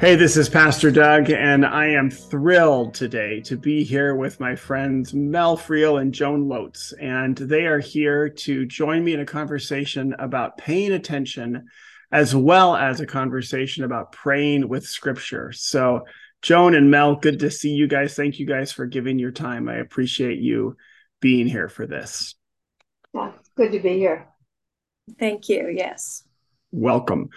Hey, this is Pastor Doug, and I am thrilled today to be here with my friends Mel Friel and Joan Lotz. And they are here to join me in a conversation about paying attention, as well as a conversation about praying with scripture. So, Joan and Mel, good to see you guys. Thank you guys for giving your time. I appreciate you being here for this. Yeah, good to be here. Thank you. Yes welcome.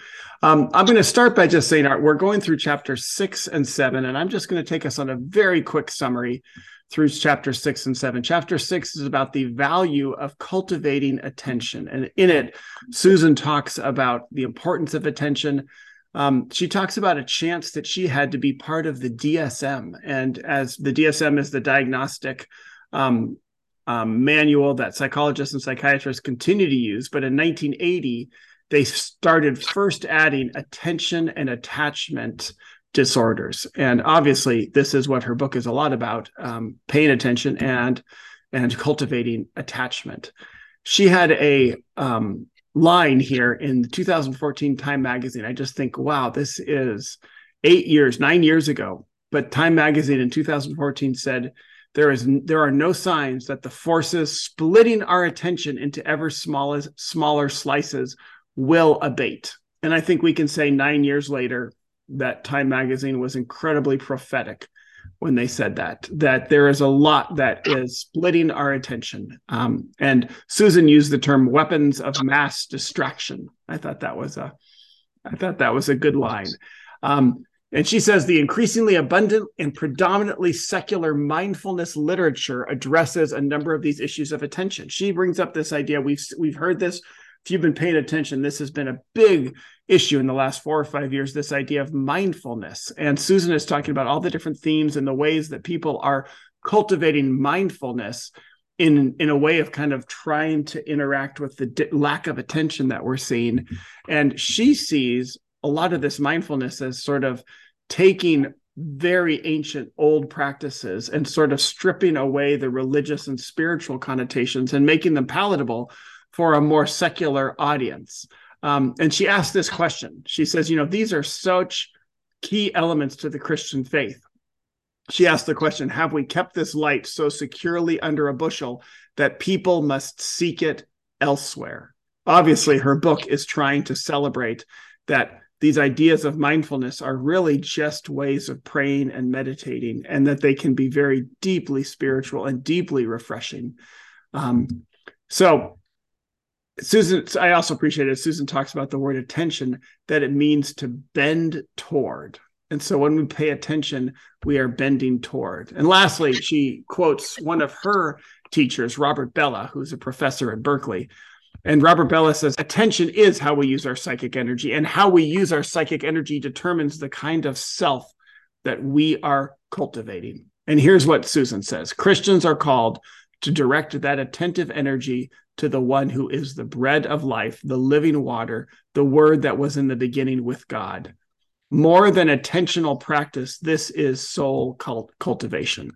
Um, I'm going to start by just saying we're going through chapter six and seven, and I'm just going to take us on a very quick summary through chapter six and seven. Chapter six is about the value of cultivating attention. And in it, Susan talks about the importance of attention. Um, she talks about a chance that she had to be part of the DSM. And as the DSM is the diagnostic um, um, manual that psychologists and psychiatrists continue to use, but in 1980, they started first adding attention and attachment disorders. And obviously this is what her book is a lot about um, paying attention and and cultivating attachment. She had a um, line here in the 2014 time magazine. I just think wow this is eight years nine years ago. But time magazine in 2014 said there is there are no signs that the forces splitting our attention into ever smaller smaller slices will abate. And I think we can say nine years later that Time Magazine was incredibly prophetic when they said that that there is a lot that is splitting our attention. Um, and susan used the term weapons of mass distraction. I thought that was a i thought that was a good line. Um, and she says the increasingly abundant and predominantly secular mindfulness literature addresses a number of these issues of attention. She brings up this idea. We've we've heard this if you've been paying attention, this has been a big issue in the last four or five years this idea of mindfulness. And Susan is talking about all the different themes and the ways that people are cultivating mindfulness in in a way of kind of trying to interact with the di- lack of attention that we're seeing and she sees a lot of this mindfulness as sort of taking very ancient old practices and sort of stripping away the religious and spiritual connotations and making them palatable for a more secular audience. Um, and she asked this question. She says, you know, these are such key elements to the Christian faith. She asked the question Have we kept this light so securely under a bushel that people must seek it elsewhere? Obviously, her book is trying to celebrate that these ideas of mindfulness are really just ways of praying and meditating, and that they can be very deeply spiritual and deeply refreshing. Um, so, Susan, I also appreciate it. Susan talks about the word attention, that it means to bend toward. And so when we pay attention, we are bending toward. And lastly, she quotes one of her teachers, Robert Bellah, who's a professor at Berkeley. And Robert Bellah says, attention is how we use our psychic energy, and how we use our psychic energy determines the kind of self that we are cultivating. And here's what Susan says Christians are called to direct that attentive energy to the one who is the bread of life, the living water, the word that was in the beginning with God. More than attentional practice, this is soul cult- cultivation.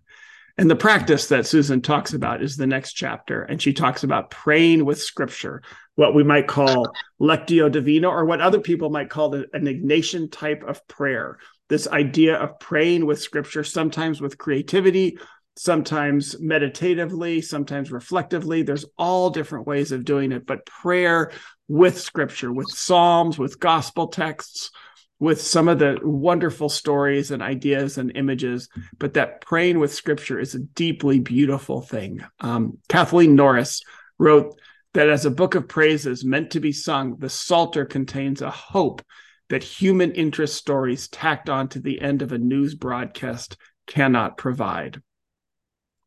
And the practice that Susan talks about is the next chapter. And she talks about praying with scripture, what we might call lectio divina, or what other people might call an Ignatian type of prayer. This idea of praying with scripture, sometimes with creativity, sometimes meditatively, sometimes reflectively. There's all different ways of doing it, but prayer with scripture, with psalms, with gospel texts, with some of the wonderful stories and ideas and images, but that praying with scripture is a deeply beautiful thing. Um, Kathleen Norris wrote that as a book of praises meant to be sung, the Psalter contains a hope that human interest stories tacked on to the end of a news broadcast cannot provide.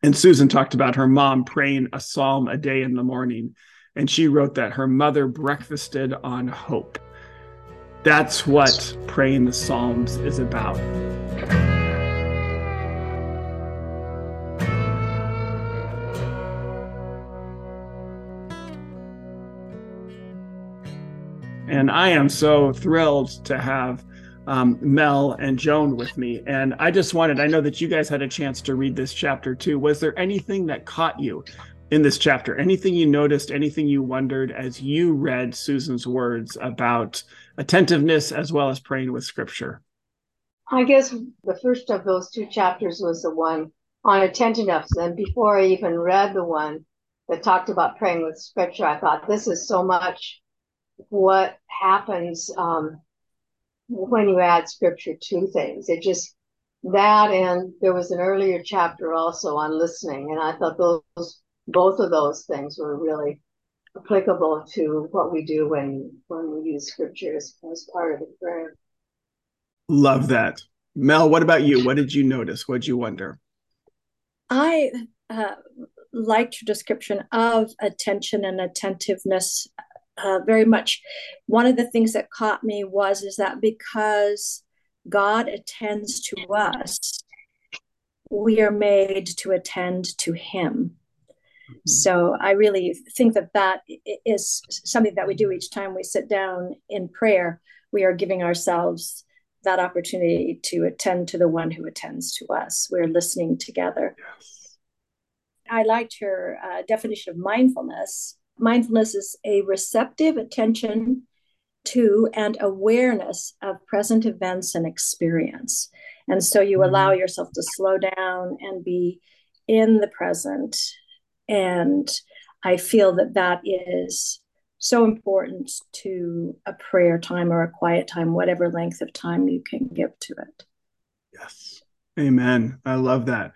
And Susan talked about her mom praying a psalm a day in the morning. And she wrote that her mother breakfasted on hope. That's what praying the Psalms is about. And I am so thrilled to have um, Mel and Joan with me. And I just wanted, I know that you guys had a chance to read this chapter too. Was there anything that caught you in this chapter? Anything you noticed, anything you wondered as you read Susan's words about attentiveness as well as praying with scripture? I guess the first of those two chapters was the one on attentiveness. And before I even read the one that talked about praying with scripture, I thought this is so much what happens um, when you add scripture to things. It just that and there was an earlier chapter also on listening, and I thought those both of those things were really applicable to what we do when when we use scriptures as part of the prayer. Love that. Mel, what about you? What did you notice? What did you wonder? I uh, liked your description of attention and attentiveness uh, very much. One of the things that caught me was is that because God attends to us, we are made to attend to Him. Mm-hmm. So I really think that that is something that we do each time we sit down in prayer. We are giving ourselves that opportunity to attend to the one who attends to us. We're listening together. Yes. I liked your uh, definition of mindfulness. Mindfulness is a receptive attention to and awareness of present events and experience. And so you mm-hmm. allow yourself to slow down and be in the present. And I feel that that is so important to a prayer time or a quiet time, whatever length of time you can give to it. Yes. Amen. I love that.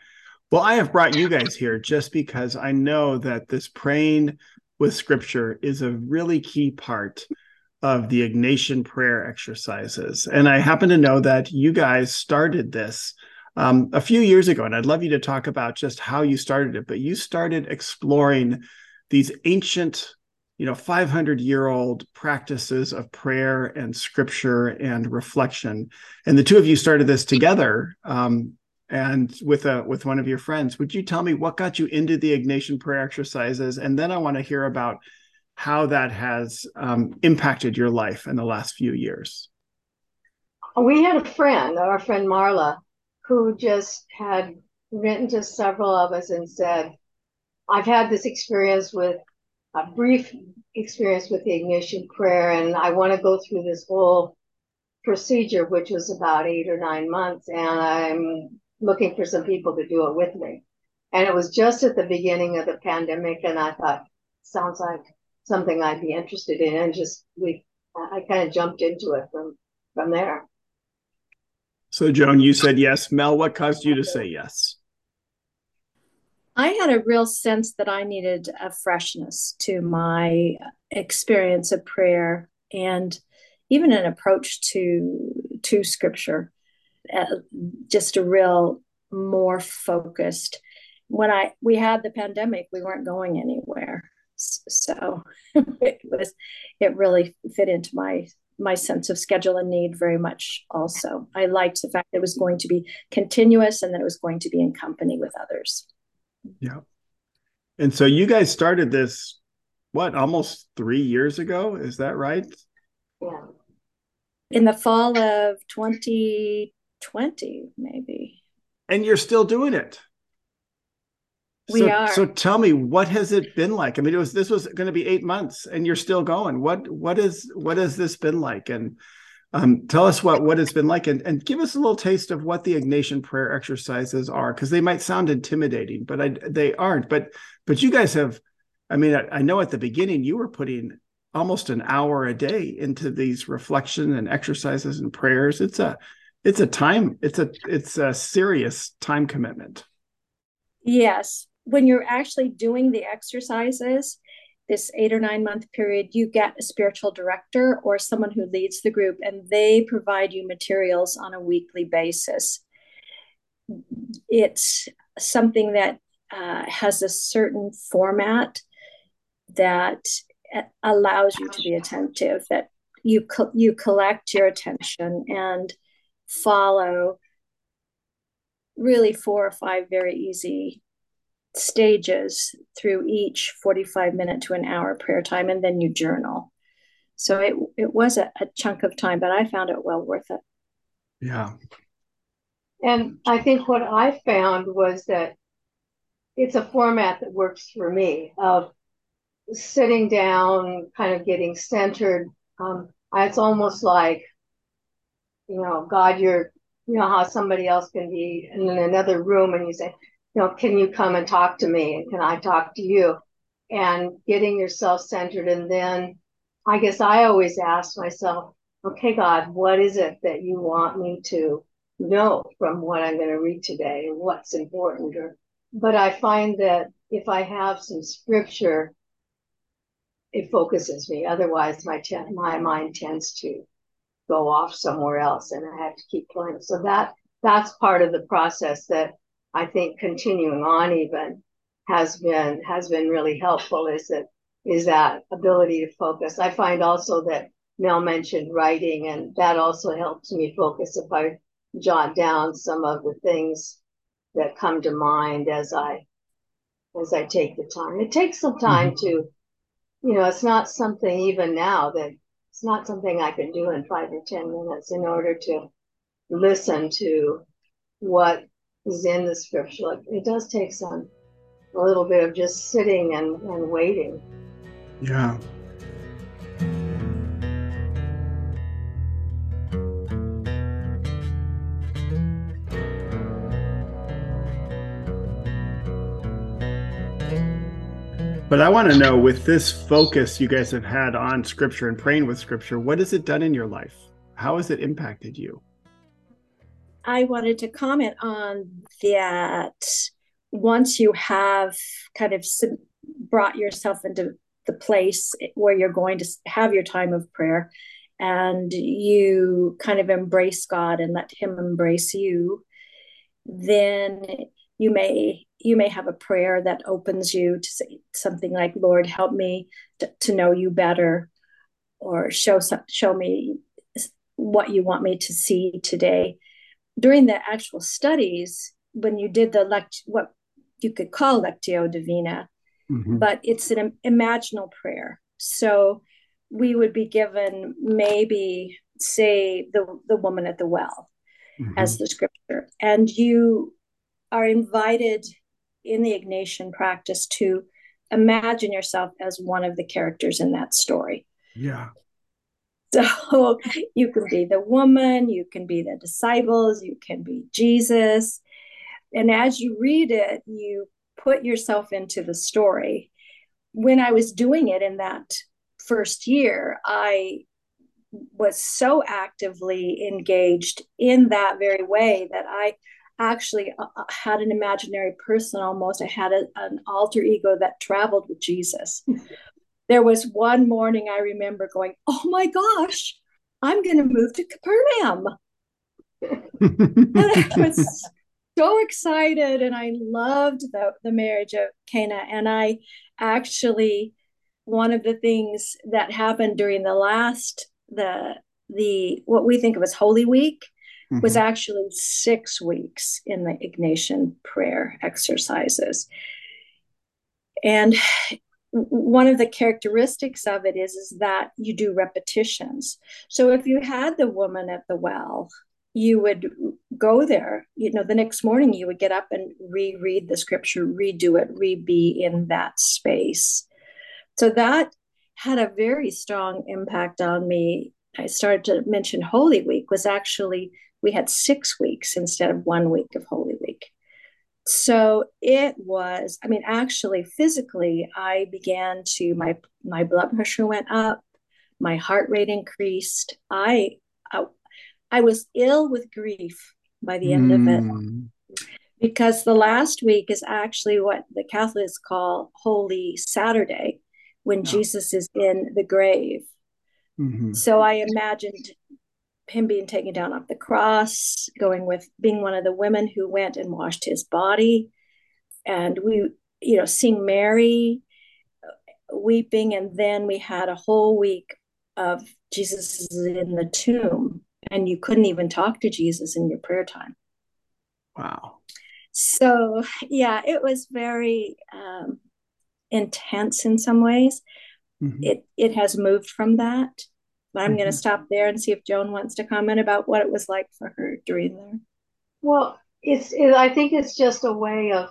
Well, I have brought you guys here just because I know that this praying with scripture is a really key part of the Ignatian prayer exercises. And I happen to know that you guys started this um, a few years ago. And I'd love you to talk about just how you started it. But you started exploring these ancient you know 500 year old practices of prayer and scripture and reflection and the two of you started this together um, and with a with one of your friends would you tell me what got you into the ignatian prayer exercises? And then i want to hear about how that has um, impacted your life in the last few years. We had a friend our friend marla who just had written to several of us and said i've had this experience with a brief experience with the Ignatian prayer, and I want to go through this whole procedure, which was about eight or nine months, and I'm looking for some people to do it with me. And it was just at the beginning of the pandemic, and I thought, sounds like something I'd be interested in, and just we, I kind of jumped into it from from there. So, Joan, you said yes. Mel, what caused you to say yes? I had a real sense that I needed a freshness to my experience of prayer and even an approach to to scripture uh, just a real more focused when i we had the pandemic we weren't going anywhere so it was it really fit into my my sense of schedule and need very much also i liked the fact that it was going to be continuous and that it was going to be in company with others yeah. And so you guys started this, what, almost three years ago? Is that right? Yeah. In the fall of 2020, maybe. And you're still doing it. We so, are. So tell me, what has it been like? I mean, it was this was going to be eight months, and you're still going. What what is what has this been like? And um, tell us what what it's been like, and, and give us a little taste of what the Ignatian prayer exercises are, because they might sound intimidating, but I, they aren't. But but you guys have, I mean, I, I know at the beginning you were putting almost an hour a day into these reflection and exercises and prayers. It's a it's a time it's a it's a serious time commitment. Yes, when you're actually doing the exercises, this eight or nine month period, you get a spiritual director or someone who leads the group, and they provide you materials on a weekly basis. It's something that uh, has a certain format that allows you to be attentive, that you co- you collect your attention and follow really four or five very easy stages through each 45 minute to an hour prayer time and then you journal. So it it was a, a, chunk of time but i found it well worth it. Yeah. And i think what i found was that it's a format that works for me of sitting down kind of getting centered. Um, it's almost like you know god you're you know how somebody else can be in another room and you say, you know, can you come and talk to me? And can I talk to you? And getting yourself centered. And then I guess I always ask myself, okay, God, what is it that you want me to know from what I'm going to read today what's important? Or, but I find that if I have some scripture, it focuses me. Otherwise, my te- my mind tends to go off somewhere else, and I have to keep playing. So that that's part of the process that I think continuing on even has been has been really helpful. Is that is that ability to focus? I find also that Mel mentioned writing, and that also helps me focus if I jot down some of the things that come to mind as I as I take the time. It takes some time mm-hmm. to you know, it's not something even now that it's not something I can do in five or 10 minutes in order to listen to what is in the scripture. It does take some, a little bit of just sitting and, and waiting. Yeah. But I want to know with this focus you guys have had on scripture and praying with scripture, what has it done in your life? How has it impacted you? I wanted to comment on that once you have kind of brought yourself into the place where you're going to have your time of prayer and you kind of embrace God and let him embrace you then you may you may have a prayer that opens you to say something like lord help me to, to know you better or show show me what you want me to see today during the actual studies when you did the lect what you could call lectio divina mm-hmm. but it's an imaginal prayer so we would be given maybe say the the woman at the well mm-hmm. as the scripture and you are invited in the Ignatian practice to imagine yourself as one of the characters in that story. Yeah. So you can be the woman, you can be the disciples, you can be Jesus. And as you read it, you put yourself into the story. When I was doing it in that first year, I was so actively engaged in that very way that I actually uh, uh, had an imaginary person almost. I had a, an alter ego that traveled with Jesus. there was one morning I remember going, Oh my gosh, I'm going to move to Capernaum. and I was so excited and I loved the, the marriage of Cana. And I actually, one of the things that happened during the last, the, the, what we think of as Holy Week, mm-hmm. was actually six weeks in the Ignatian prayer exercises. And one of the characteristics of it is, is that you do repetitions. So if you had the woman at the well, you would go there. You know, the next morning you would get up and reread the scripture, redo it, re be in that space. So that had a very strong impact on me. I started to mention Holy Week was actually we had six weeks instead of one week of Holy Week. So it was, I mean, actually, physically, I began to, my, my blood pressure went up, my heart rate increased. I, I, I was ill with grief by the end mm. of it hmm. because the last week is actually what the Catholics call Holy Saturday when oh. Jesus is in the grave. Mm-hmm. So I imagined him being taken down off the cross, going with being one of the women who went and washed his body. And we, you know, seeing Mary weeping. And then we had a whole week of Jesus in the tomb, and you couldn't even talk to Jesus in your prayer time. Wow. So, yeah, it was very um, intense in some ways. Mm-hmm. It it has moved from that but I'm mm-hmm. going to stop there and see if Joan wants to comment about what it was like for her during there. Well, it's it, I think it's just a way of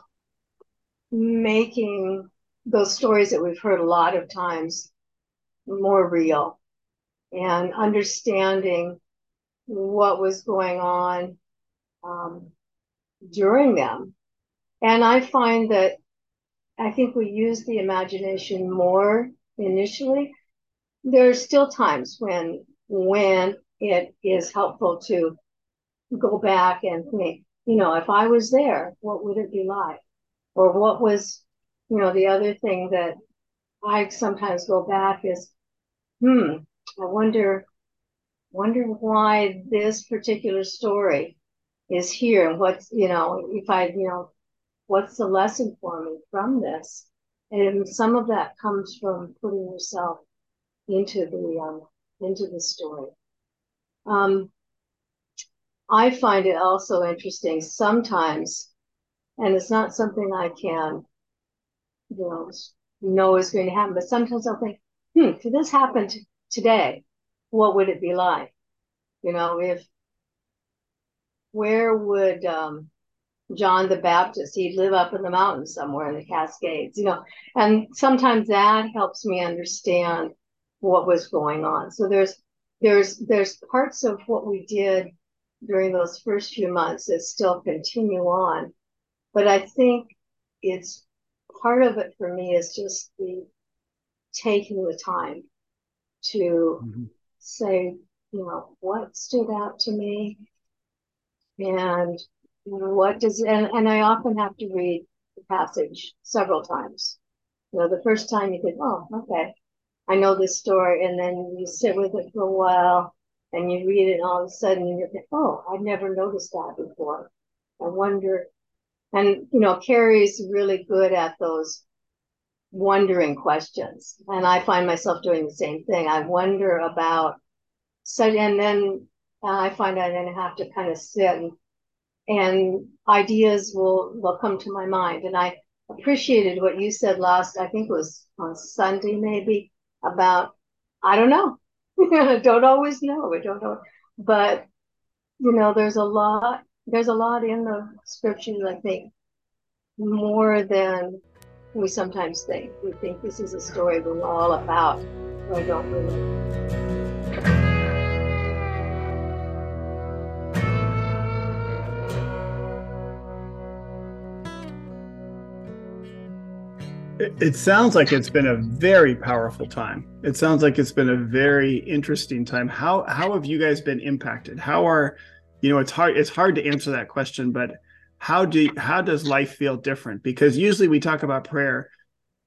making those stories that we've heard a lot of times more real and understanding what was going on um, during them. And I find that I think we use the imagination more initially. There are still times when when it is helpful to go back and think, you know, if I was there, what would it be like? Or what was, you know, the other thing that I sometimes go back is, hmm, I wonder, wonder why this particular story is here and what's, you know, if I, you know, what's the lesson for me from this? And some of that comes from putting yourself into the um, into the story. Um, I find it also interesting sometimes, and it's not something I can, you know, know is going to happen, but sometimes I'll think, hmm, if this happened today, what would it be like? You know, if where would um, John the Baptist. He'd live up in the mountains somewhere in the Cascades, you know. And sometimes that helps me understand what was going on. So there's there's there's parts of what we did during those first few months that still continue on. But I think it's part of it for me is just the taking the time to mm-hmm. say, you know, what stood out to me and what does and, and I often have to read the passage several times. You know, the first time you think, oh, okay, I know this story, and then you sit with it for a while and you read it, and all of a sudden you think, oh, I've never noticed that before. I wonder, and you know, Carey's really good at those wondering questions, and I find myself doing the same thing. I wonder about, so, and then uh, I find I then have to kind of sit and and ideas will will come to my mind. And I appreciated what you said last, I think it was on Sunday maybe, about I don't know. Don't always know. I don't know. But you know, there's a lot there's a lot in the scriptures, I think, more than we sometimes think. We think this is a story we're all about. But I don't really. It sounds like it's been a very powerful time. It sounds like it's been a very interesting time. How how have you guys been impacted? How are you know it's hard it's hard to answer that question, but how do how does life feel different? Because usually we talk about prayer.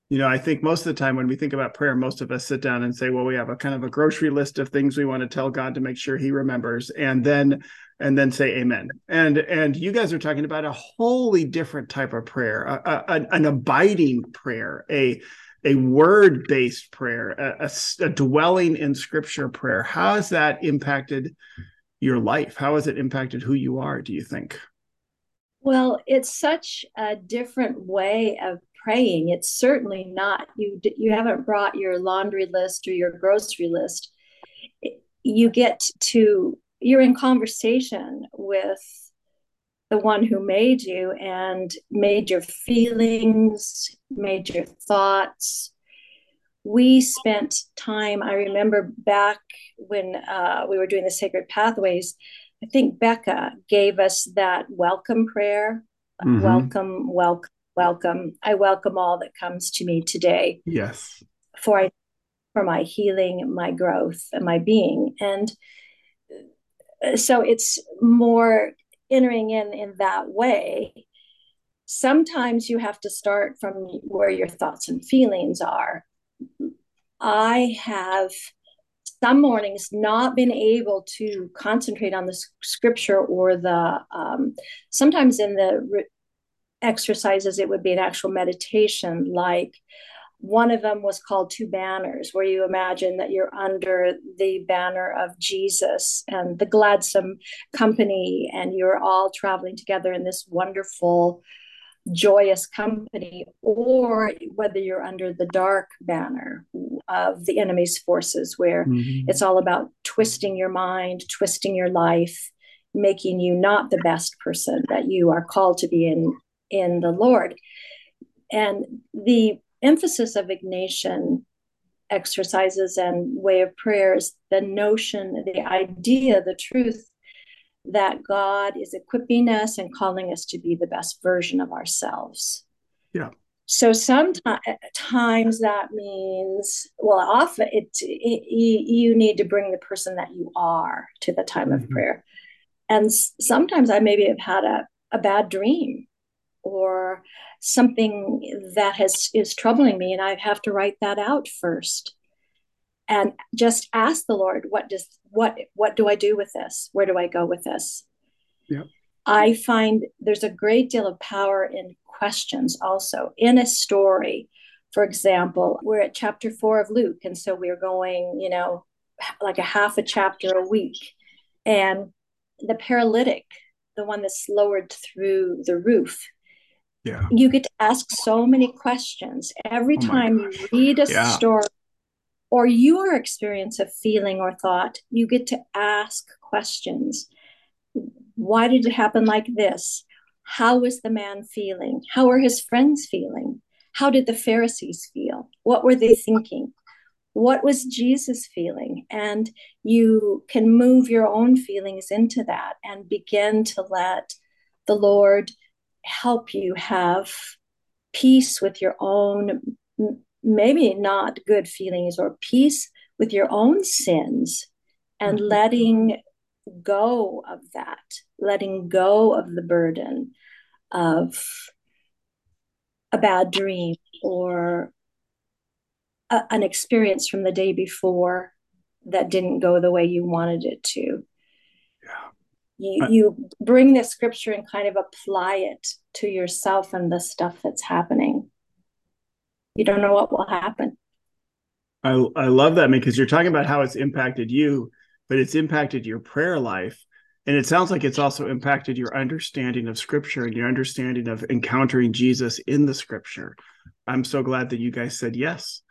You know, I think most of the time when we think about prayer, most of us sit down and say, well, we have a kind of a grocery list of things we want to tell God to make sure he remembers. And then and then say amen. And and you guys are talking about a wholly different type of prayer a, a, an abiding prayer a a word based prayer a, a, dwelling in scripture prayer. How has that impacted your life? How has it impacted who you are do you think? Well it's such a different way of praying it's certainly not you you haven't brought your laundry list or your grocery list you get to you're in conversation with the one who made you and made your feelings, made your thoughts. We spent time, I remember back when uh, we were doing the Sacred Pathways, I think Becca gave us that welcome prayer. Mm-hmm. Welcome, welcome, welcome. I welcome all that comes to me today. Yes. For I for my healing, my growth, and my being. And so it's more entering in in that way sometimes you have to start from where your thoughts and feelings are i have some mornings not been able to concentrate on the scripture or the um, sometimes in the re- exercises it would be an actual meditation like one of them was called Two Banners, where you imagine that you're under the banner of Jesus and the gladsome company, and you're all traveling together in this wonderful, joyous company, or whether you're under the dark banner of the enemy's forces, where mm-hmm. it's all about twisting your mind, twisting your life, making you not the best person that you are called to be in in the Lord. And the emphasis of Ignatian exercises and way of prayers, the notion, the idea, the truth that God is equipping us and calling us to be the best version of ourselves. Yeah. So sometimes that means, well, often it, it you need to bring the person that you are to the time mm-hmm. of prayer. And sometimes I maybe have had a, a bad dream or something that has is troubling me and I have to write that out first and just ask the Lord, what does what what do I do with this? Where do I go with this? Yeah. I find there's a great deal of power in questions also in a story. For example, we're at chapter four of Luke, and so we're going, you know, like a half a chapter a week. And the paralytic, the one that's lowered through the roof, yeah. you get to ask so many questions every oh time you read a yeah. story or your experience of feeling or thought, you get to ask questions. Why did it happen like this? How was the man feeling? How were his friends feeling? How did the Pharisees feel? What were they thinking? What was Jesus feeling? And you can move your own feelings into that and begin to let the Lord help you have peace with your own maybe not good feelings or peace with your own sins and mm-hmm. letting go of that, letting go of the burden of a bad dream or a, an experience from the day before that didn't go the way you wanted it to. You, you bring the scripture and kind of apply it to yourself and the stuff that's happening you don't know what will happen. I, I love that because you're talking about how it's impacted you, but it's impacted your prayer life. And it sounds like it's also impacted your understanding of scripture and your understanding of encountering Jesus in the scripture. I'm so glad that you guys said yes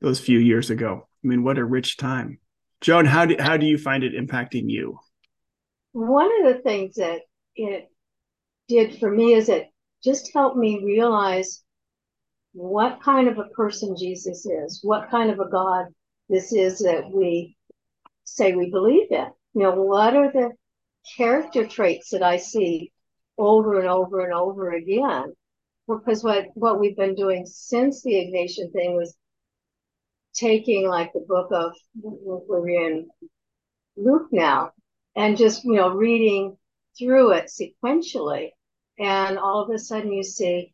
those few years ago. I mean, what a rich time. Joan, how do, how do you find it impacting you? One of the things that it did for me is it just helped me realize what kind of a person Jesus is, what kind of a God this is that we say we believe in. You know, what are the character traits that I see over and over and over again? Because what, what we've been doing since the Ignatian thing was taking like the book of we're in Luke now and just you know reading through it sequentially and all of a sudden you see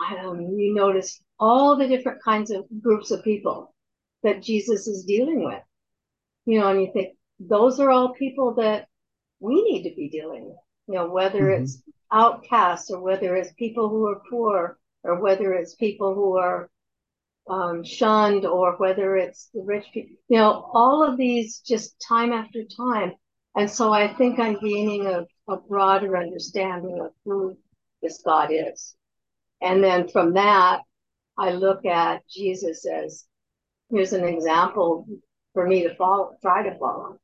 um, you notice all the different kinds of groups of people that Jesus is dealing with. You know, and you think those are all people that we need to be dealing with. You know, whether mm-hmm. it's outcasts or whether it's people who are poor or whether it's people who are um, shunned or whether it's the rich people. You know, all of these just time after time. And so I think I'm gaining a, a broader understanding of who this God is. And then from that, I look at Jesus as here's an example for me to follow, try to follow.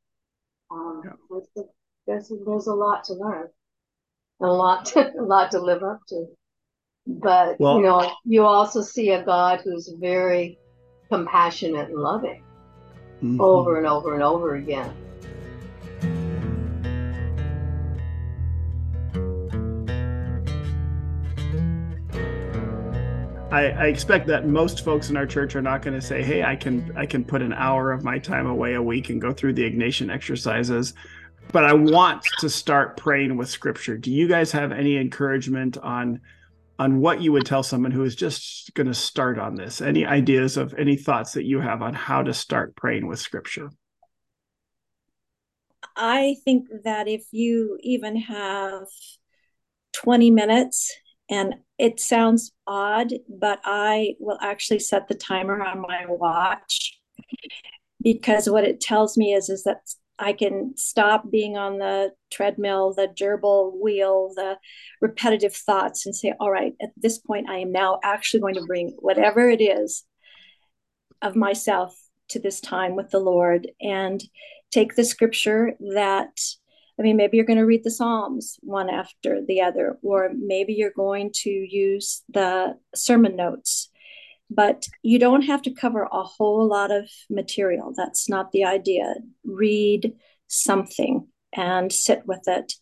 Um, yeah. there's, there's a lot to learn, and a lot to, a lot to live up to. But well, you know, you also see a God who's very compassionate and loving mm-hmm. over and over and over again. I, I, expect that most folks in our church are not going to say, "Hey, I can I can put an hour of my time away a week and go through the Ignatian exercises." But I want to start praying with Scripture. Do you guys have any encouragement on on what you would tell someone who is just going to start on this? Any ideas of any thoughts that you have on how to start praying with Scripture? I think that if you even have 20 minutes and it sounds odd, but I will actually set the timer on my watch because what it tells me is is that I can stop being on the treadmill, the gerbil wheel, the repetitive thoughts, and say, all right, at this point, I am now actually going to bring whatever it is of myself to this time with the Lord and take the scripture that I mean, maybe you're going to read the Psalms one after the other, or maybe you're going to use the sermon notes. But you don't have to cover a whole lot of material. That's not the idea. Read something and sit with it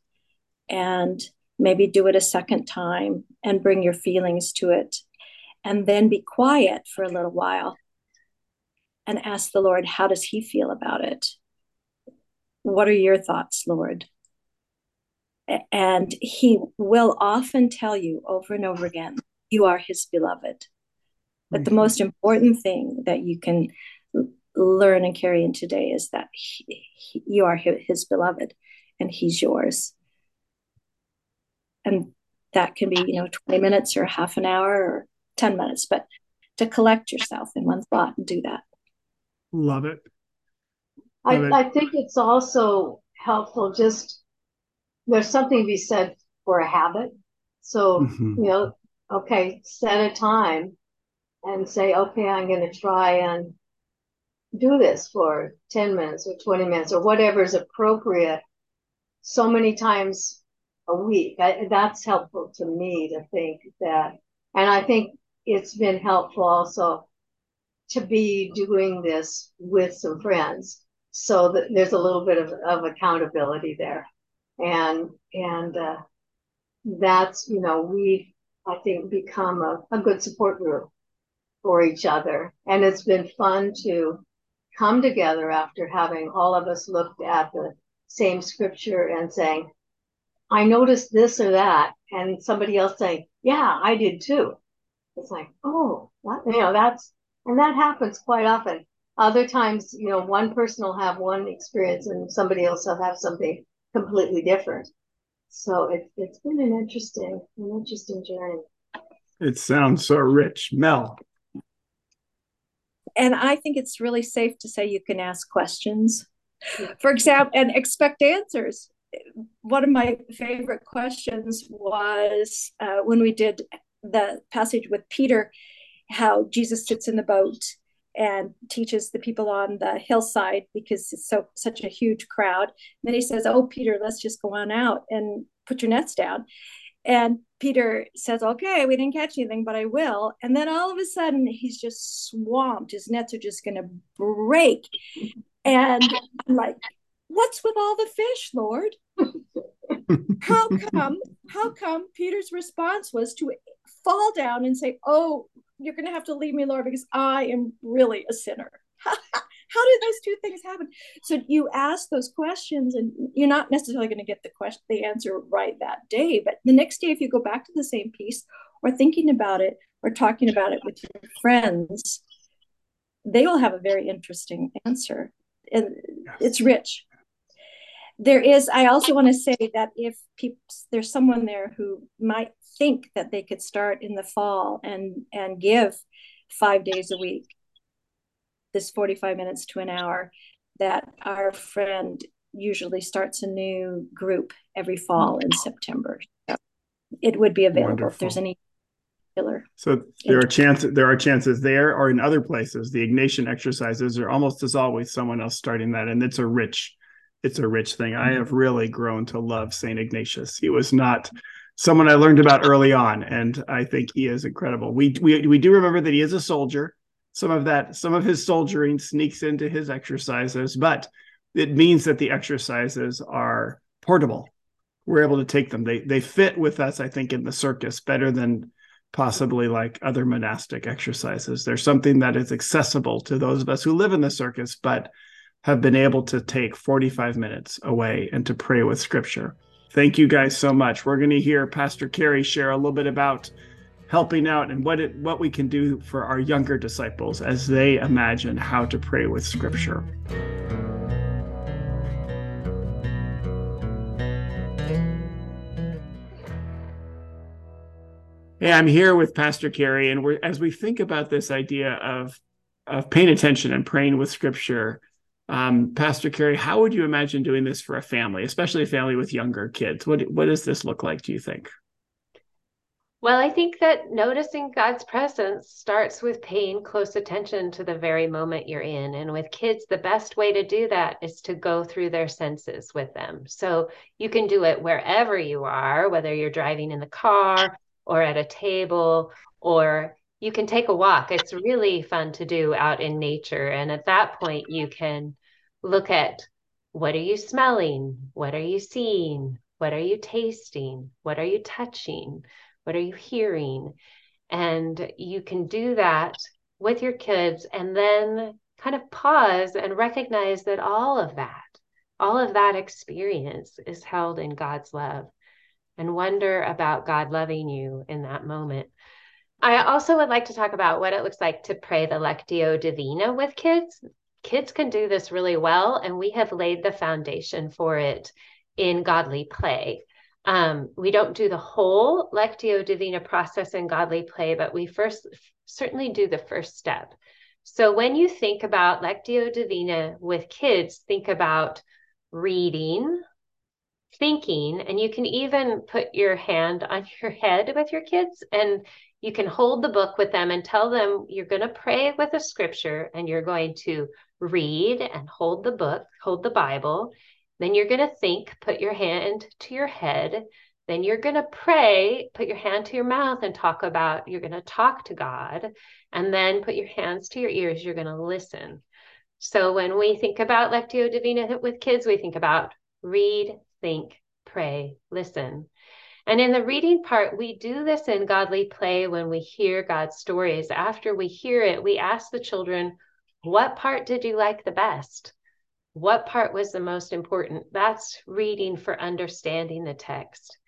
and maybe do it a second time and bring your feelings to it and then be quiet for a little while and ask the Lord, how does he feel about it? What are your thoughts, Lord? And he will often tell you over and over again, you are his beloved. But the most important thing that you can learn and carry in today is that he, he, you are his beloved and he's yours. And that can be, you know, 20 minutes or half an hour or 10 minutes, but to collect yourself in one spot and do that. Love it. Love I, it. I think it's also helpful just there's something to be said for a habit. So, mm-hmm. you know, okay, set a time and say, okay, I'm going to try and do this for 10 minutes or 20 minutes or whatever is appropriate so many times a week. I, that's helpful to me to think that. And I think it's been helpful also to be doing this with some friends so that there's a little bit of, of accountability there. And, and, uh, that's, you know, we, I think, become a, a good support group for each other. And it's been fun to come together after having all of us looked at the same scripture and saying, I noticed this or that, and somebody else saying, Yeah, I did too. It's like, oh, that, you know, that's, and that happens quite often. Other times, you know, one person will have one experience and somebody else will have something completely different. So it, it's been an interesting, an interesting journey. It sounds so rich. Mel, and I think it's really safe to say you can ask questions, for example, and expect answers. One of my favorite questions was uh, when we did the passage with Peter, how Jesus sits in the boat and teaches the people on the hillside because it's so such a huge crowd. And then he says, "Oh, Peter, let's just go on out and put your nets down." And Peter says, Okay, we didn't catch anything, but I will. And then all of a sudden, he's just swamped. His nets are just going to break. And I'm like, What's with all the fish, Lord? how come? How come Peter's response was to fall down and say, Oh, you're going to have to leave me, Lord, because I am really a sinner. how did those two things happen? So you ask those questions and you're not necessarily going to get the question the answer right that day but the next day if you go back to the same piece or thinking about it or talking about it with your friends they will have a very interesting answer and it's rich. There is i also want to say that if people there's someone there who might think that they could start in the fall and and give five days a week this 45 minutes to an hour that our friend usually starts a new group every fall in September. So it would be available Wonderful. if there's any. So there are chances there are chances there or in other places. The Ignatian exercises are almost as always someone else starting that, and it's a rich, it's a rich thing. I have really grown to love Saint Ignatius. He was not someone I learned about early on, and I think he is incredible. We we we do remember that he is a soldier some of that some of his soldiering sneaks into his exercises but it means that the exercises are portable. We're able to take them. They they fit with us i think in the circus better than possibly like other monastic exercises. There's something that is accessible to those of us who live in the circus but have been able to take 45 minutes away and to pray with scripture. Thank you guys so much. We're going to hear pastor carey share a little bit about helping out and what it what we can do for our younger disciples as they imagine how to pray with scripture. Hey, I'm here with Pastor Carey, and we're as we think about this idea of of paying attention and praying with scripture. Um, Pastor Carey, how would you imagine doing this for a family, especially a family with younger kids? What what does this look like? Do you think? Well, I think that noticing God's presence starts with paying close attention to the very moment you're in. And with kids, the best way to do that is to go through their senses with them. So you can do it wherever you are, whether you're driving in the car or at a table, or you can take a walk. It's really fun to do out in nature. And at that point, you can look at what are you smelling? What are you seeing? What are you tasting? What are you touching? What are you hearing? And you can do that with your kids and then kind of pause and recognize that all of that, all of that experience is held in God's love and wonder about God loving you in that moment. I also would like to talk about what it looks like to pray the Lectio Divina with kids kids can do this really well, and we have laid the foundation for it in godly play. Um, we don't do the whole Lectio Divina process in godly play, but we first certainly do the first step. So when you think about Lectio Divina with kids, think about reading, thinking, and you can even put your hand on your head with your kids and you can hold the book with them and tell them you're going to pray with a scripture and you're going to read and hold the book, hold the Bible. Then you're going to think, put your hand to your head. Then you're going to pray, put your hand to your mouth and talk about, you're going to talk to God. And then put your hands to your ears, you're going to listen. So when we think about Lectio Divina with kids, we think about read, think, pray, listen. And in the reading part, we do this in godly play when we hear God's stories. After we hear it, we ask the children, what part did you like the best? What part was the most important? That's reading for understanding the text.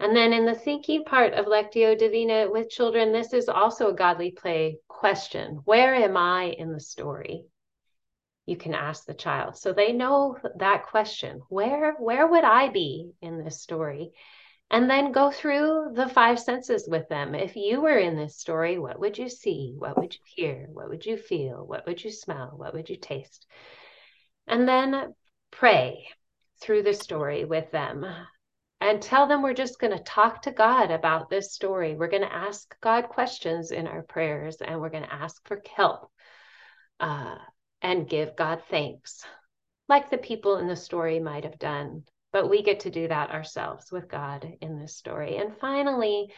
And then in the thinking part of Lectio Divina with children, this is also a godly play question Where am I in the story? You can ask the child. So they know that question Where, where would I be in this story? and then go through the five senses with them. If you were in this story, what would you see? What would you hear? What would you feel? What would you smell? What would you taste? And then pray through the story with them and tell them we're just going to talk to God about this story. We're going to ask God questions in our prayers and we're going to ask for help uh, and give God thanks, like the people in the story might have done but we get to do that ourselves with God in this story. And finally,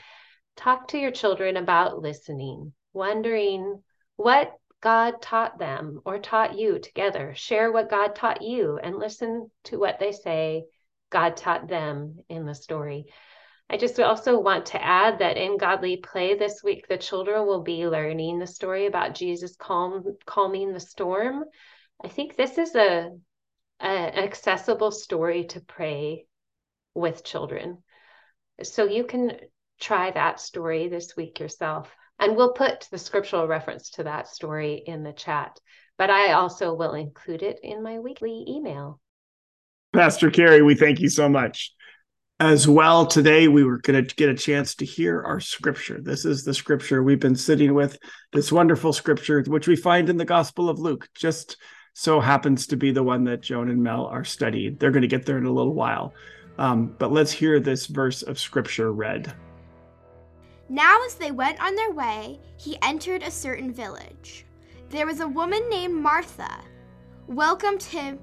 talk to your children about listening, wondering what God taught them or taught you together. Share what God taught you and listen to what they say God taught them in the story. I just also want to add that in Godly Play this week, the children will be learning the story about Jesus calm, calming the storm. I think this is a an accessible story to pray with children. So you can try that story this week yourself. And we'll put the scriptural reference to that story in the chat, but I also will include it in my weekly email. Pastor Carey, we thank you so much. As well, today we were going to get a chance to hear our scripture. This is the scripture we've been sitting with, this wonderful scripture, which we find in the Gospel of Luke, just so happens to be the one that Joan and Mel are studying. They're going to get there in a little while. Um, but let's hear this verse of scripture read. Now, as they went on their way, he entered a certain village. There was a woman named Martha, welcomed him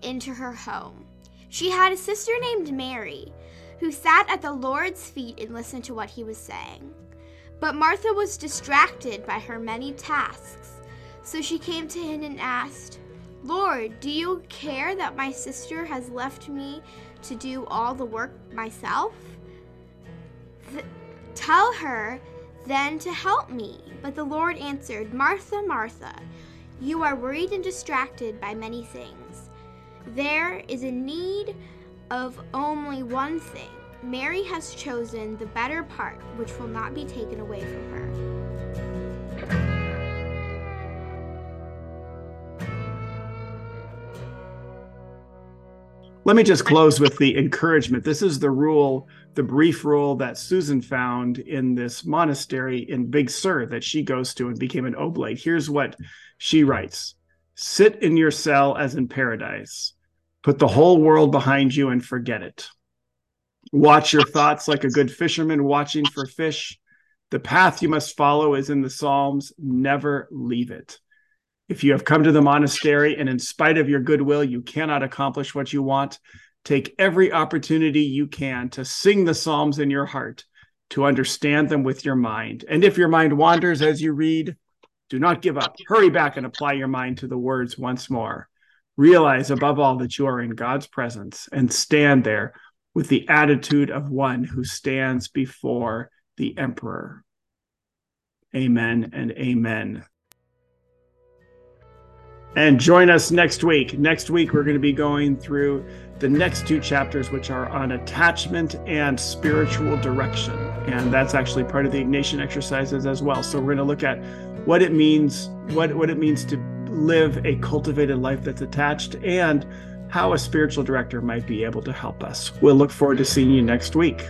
into her home. She had a sister named Mary, who sat at the Lord's feet and listened to what he was saying. But Martha was distracted by her many tasks. So she came to him and asked, Lord, do you care that my sister has left me to do all the work myself? Th- tell her then to help me. But the Lord answered, Martha, Martha, you are worried and distracted by many things. There is a need of only one thing. Mary has chosen the better part, which will not be taken away from her. Let me just close with the encouragement. This is the rule, the brief rule that Susan found in this monastery in Big Sur that she goes to and became an oblate. Here's what she writes Sit in your cell as in paradise. Put the whole world behind you and forget it. Watch your thoughts like a good fisherman watching for fish. The path you must follow is in the Psalms. Never leave it. If you have come to the monastery and in spite of your goodwill, you cannot accomplish what you want, take every opportunity you can to sing the Psalms in your heart, to understand them with your mind. And if your mind wanders as you read, do not give up. Hurry back and apply your mind to the words once more. Realize above all that you are in God's presence and stand there with the attitude of one who stands before the emperor. Amen and amen. And join us next week. Next week, we're going to be going through the next two chapters, which are on attachment and spiritual direction. And that's actually part of the Ignatian exercises as well. So we're going to look at what it means, what, what it means to live a cultivated life that's attached, and how a spiritual director might be able to help us. We'll look forward to seeing you next week.